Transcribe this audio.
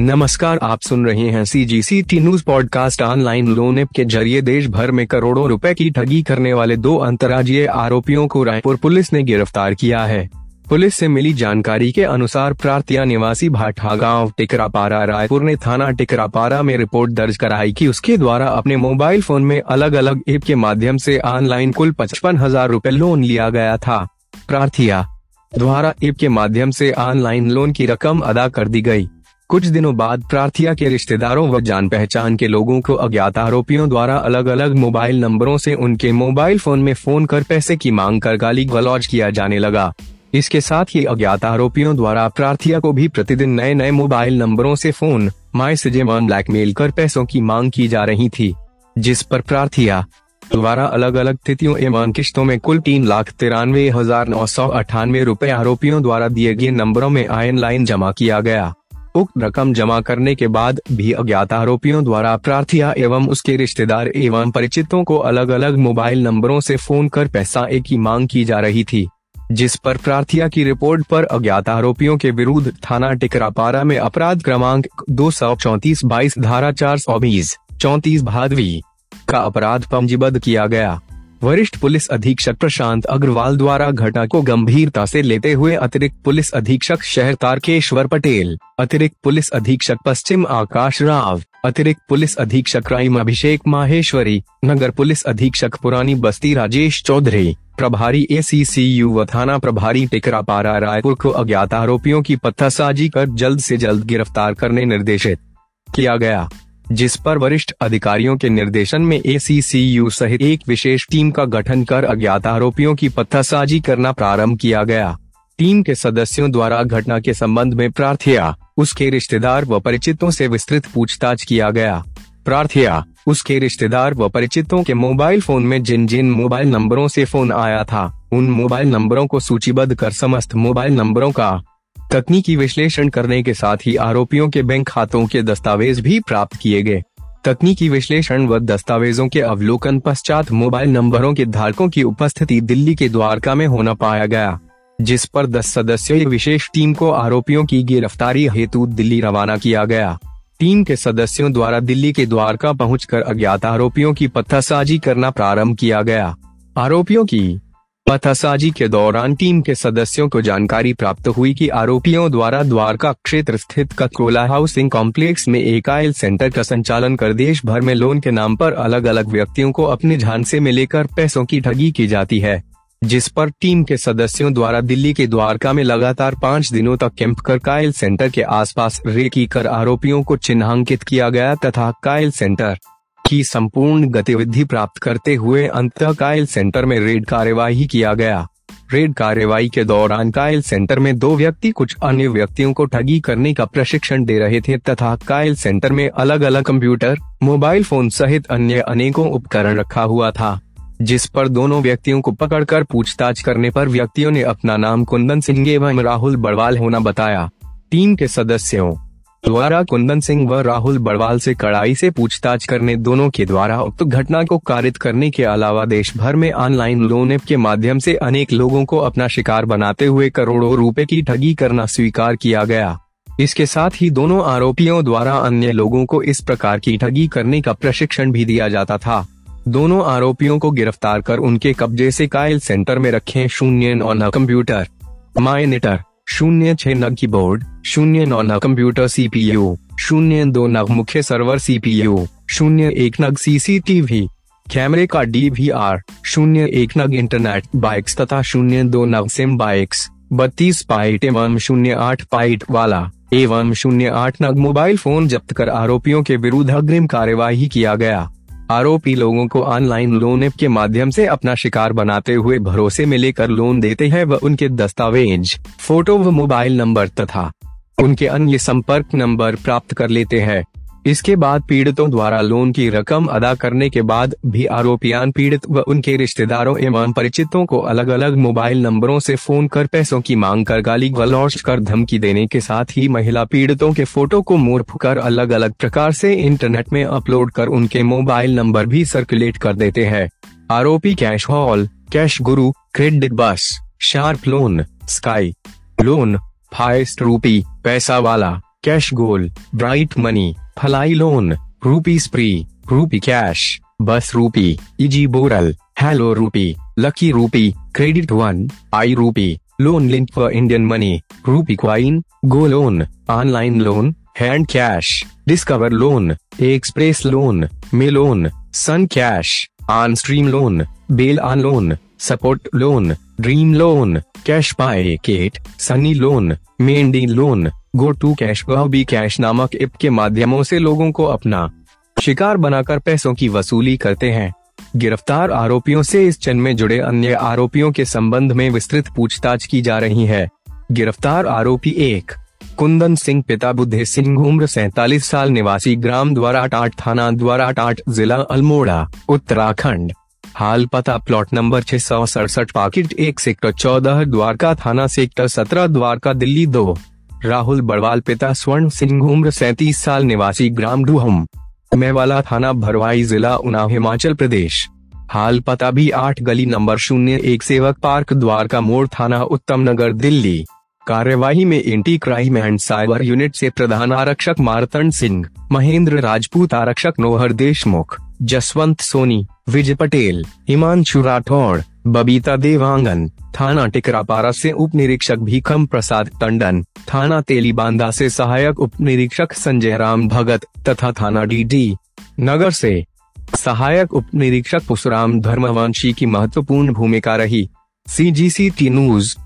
नमस्कार, आप सुन रहे हैं C G C T news podcast online loan app के ज़रिए देश भर में करोड़ों रुपए की ठगी करने वाले दो अंतर्राज्यीय आरोपियों को रायपुर पुलिस ने गिरफ़्तार किया है। पुलिस से मिली जानकारी के अनुसार प्रार्थिया निवासी भाठा गाँव टिकरापारा, रायपुर ने थाना टिकरापारा में रिपोर्ट दर्ज कराई कि उसके द्वारा अपने मोबाइल फ़ोन में अलग अलग ऐप के माध्यम से ऑनलाइन कुल पचपन हज़ार रूपए लोन लिया गया था। प्रार्थिया द्वारा ऐप के माध्यम से ऑनलाइन लोन की रकम अदा कर दी गई। कुछ दिनों बाद प्रार्थिया के रिश्तेदारों व जान पहचान के लोगों को अज्ञात आरोपियों द्वारा अलग अलग मोबाइल नंबरों से उनके मोबाइल फ़ोन में फ़ोन कर पैसे की मांग कर गाली गलौज किया जाने लगा। इसके साथ ही अज्ञात आरोपियों द्वारा प्रार्थिया को भी प्रतिदिन नए नए मोबाइल नंबरों से फ़ोन मैसेज एवं ब्लैकमेल कर पैसों की मांग की जा रही थी, जिस पर प्रार्थिया द्वारा अलग अलग तिथियों एवं किश्तों में कुल तीन लाख तिरानवे हज़ार नौ सौ अठानवे रूपए आरोपियों द्वारा दिए गए नंबरों में आयन लाइन जमा किया गया। उक्त रकम जमा करने के बाद भी अज्ञात आरोपियों द्वारा प्रार्थिया एवं उसके रिश्तेदार एवं परिचितों को अलग अलग मोबाइल नंबरों से फ़ोन कर पैसा एक की मांग की जा रही थी, जिस पर प्रार्थिया की रिपोर्ट पर अज्ञात आरोपियों के विरुद्ध थाना टिकरापारा में अपराध क्रमांक दो सौ चौतीस बाईस धारा चार सौ बीस चौतीस भादवी का अपराध पंजीबद्ध किया गया। वरिष्ठ पुलिस अधीक्षक प्रशांत अग्रवाल द्वारा घटना को गंभीरता से लेते हुए अतिरिक्त पुलिस अधीक्षक शहर तारकेश्वर पटेल, अतिरिक्त पुलिस अधीक्षक पश्चिम आकाश राव, अतिरिक्त पुलिस अधीक्षक राइम अभिषेक माहेश्वरी, नगर पुलिस अधीक्षक पुरानी बस्ती राजेश चौधरी, प्रभारी ए सी सी यू व थाना प्रभारी टिकरापारा रायपुर को अज्ञात आरोपियों की पत्थरसाजी कर जल्द से जल्द गिरफ़्तार करने निर्देशित किया गया। जिस पर वरिष्ठ अधिकारियों के निर्देशन में एसीसीयू सहित एक विशेष टीम का गठन कर अज्ञात आरोपियों की पत्थरसाजी करना प्रारंभ किया गया। टीम के सदस्यों द्वारा घटना के संबंध में प्रार्थिया, उसके रिश्तेदार व परिचितों से विस्तृत पूछताछ किया गया। प्रार्थिया, उसके रिश्तेदार व परिचितों के मोबाइल फ़ोन में जिन जिन मोबाइल नंबरों से फ़ोन आया था, उन मोबाइल नंबरों को सूचीबद्ध कर समस्त मोबाइल नंबरों का तकनीकी विश्लेषण करने के साथ ही आरोपियों के बैंक खातों के दस्तावेज़ भी प्राप्त किए गए। तकनीकी विश्लेषण व दस्तावेजों के अवलोकन पश्चात मोबाइल नंबरों के धारकों की उपस्थिति दिल्ली के द्वारका में होना पाया गया, जिस पर दस सदस्यीय विशेष टीम को आरोपियों की गिरफ्तारी हेतु दिल्ली रवाना किया गया। टीम के सदस्यों द्वारा दिल्ली के द्वारका पहुंचकर अज्ञात आरोपियों की पत्थरसाजी करना प्रारंभ किया गया। आरोपियों की पथासाजी के दौरान टीम के सदस्यों को जानकारी प्राप्त हुई कि आरोपियों द्वारा द्वारका क्षेत्र स्थित ककोला हाउसिंग कॉम्प्लेक्स में एक आयल सेंटर का संचालन कर देश भर में लोन के नाम पर अलग अलग व्यक्तियों को अपने झांसे में लेकर पैसों की ठगी की जाती है, जिस पर टीम के सदस्यों द्वारा दिल्ली के द्वारका में लगातार पाँच दिनों तक कैंप कर कायल सेंटर के आसपास रेकी कर आरोपियों को चिन्हांकित किया गया तथा कायल सेंटर की संपूर्ण गतिविधि प्राप्त करते हुए अंत कायल सेंटर में रेड कार्यवाही किया गया। रेड कार्यवाही के दौरान कायल सेंटर में दो व्यक्ति कुछ अन्य व्यक्तियों को ठगी करने का प्रशिक्षण दे रहे थे तथा कायल सेंटर में अलग अलग कंप्यूटर, मोबाइल फ़ोन सहित अन्य अनेकों उपकरण रखा हुआ था, जिस पर दोनों व्यक्तियों को पकड़कर पूछताछ करने पर व्यक्तियों ने अपना नाम कुंदन सिंह एवं राहुल बड़वाल होना बताया। टीम के सदस्यों द्वारा कुंदन सिंह व राहुल बड़वाल से कड़ाई से पूछताछ करने दोनों के द्वारा उक्त घटना को कारित करने के अलावा देश भर में ऑनलाइन लोन ऐप के माध्यम से अनेक लोगों को अपना शिकार बनाते हुए करोड़ों रुपए की ठगी करना स्वीकार किया गया। इसके साथ ही दोनों आरोपियों द्वारा अन्य लोगों को इस प्रकार की ठगी करने का प्रशिक्षण भी दिया जाता था। दोनों आरोपियों को गिरफ़्तार कर उनके कब्जे से कायल सेंटर में रखे शून्य नौ कंप्यूटर। माइनेटर। शून्य छह नग की बोर्ड, शून्य नौ नग कंप्यूटर सीपीयू, शून्य दो नग मुख्य सर्वर सीपीयू, शून्य एक नग सीसीटीवी, कैमरे का डीवीआर, शून्य एक नग इंटरनेट, बाइक्स तथा शून्य दो नग सिम बाइक्स, बत्तीस पाइट एवं शून्य आठ पाइट वाला, एवं शून्य आठ नग मोबाइल फ़ोन जब्त कर आरोपियों के विरुद्ध अग्रिम कार्यवाही किया गया। आरोपी लोगों को ऑनलाइन लोन ऐप के माध्यम से अपना शिकार बनाते हुए भरोसे में लेकर लोन देते हैं व उनके दस्तावेज़, फ़ोटो व मोबाइल नंबर तथा उनके अन्य संपर्क नंबर प्राप्त कर लेते हैं। इसके बाद पीड़ितों द्वारा लोन की रकम अदा करने के बाद भी आरोपियान पीड़ित व उनके रिश्तेदारों एवं परिचितों को अलग अलग मोबाइल नंबरों से फ़ोन कर पैसों की मांग कर गाली गलौज कर धमकी देने के साथ ही महिला पीड़ितों के फ़ोटो को मोर्फ कर अलग अलग प्रकार से इंटरनेट में अपलोड कर उनके मोबाइल नंबर भी सर्कुलेट कर देते हैं। आरोपी cash hall, cash guru, credit bus, sharp loan, sky loan, first rupee, Paisa Wala, cash goal, bright money fly loan rupee spree rupee cash bus rupee easy borrow hello rupee lucky rupee credit one I rupee loan link for Indian money rupee coin go loan online loan hand cash discover loan express loan may loan sun cash on stream loan bell on loan support loan dream loan cash पाए केट sunny loan Mendy loan go to cash B cash नामक app के माध्यमों से लोगों को अपना शिकार बनाकर पैसों की वसूली करते हैं। गिरफ़्तार आरोपियों से इस चन में जुड़े अन्य आरोपियों के संबंध में विस्तृत पूछताछ की जा रही है। गिरफ़्तार आरोपी एक, कुंदन सिंह पिता बुद्धे सिंह, उम्र सैतालीस साल, निवासी ग्राम द्वारा आठ थाना द्वारा आठ जिला अल्मोड़ा, उत्तराखंड। हाल पता, प्लॉट नंबर छह सौ सड़सठ, पाकिट एक, सेक्टर चौदह, द्वारका थाना, सेक्टर सत्रह, द्वारका, दिल्ली दो। राहुल बड़वाल पिता स्वर्ण सिंह उम्र सैतीस साल निवासी ग्राम डूहम, मेवाला थाना भरवाई जिला उना, हिमाचल प्रदेश। हाल पता भी आठ गली नंबर शून्य एक सेवक पार्क द्वारका मोड़ थाना उत्तम नगर, दिल्ली। कार्यवाही में anti crime and cyber unit से प्रधान आरक्षक मारतन सिंह, महेंद्र राजपूत आरक्षक नोहर देशमुख, जसवंत सोनी, विजय पटेल, हिमांशु राठौड़ बबीता देवांगन, थाना टिकरापारा से उप निरीक्षक भीखम प्रसाद टंडन, थाना तेलीबांधा से सहायक उप निरीक्षक संजय राम भगत, तथा थाना डीडी, नगर से सहायक उप निरीक्षक पुष्राम धर्मवंशी की महत्वपूर्ण भूमिका रही। सी जी सी टी न्यूज़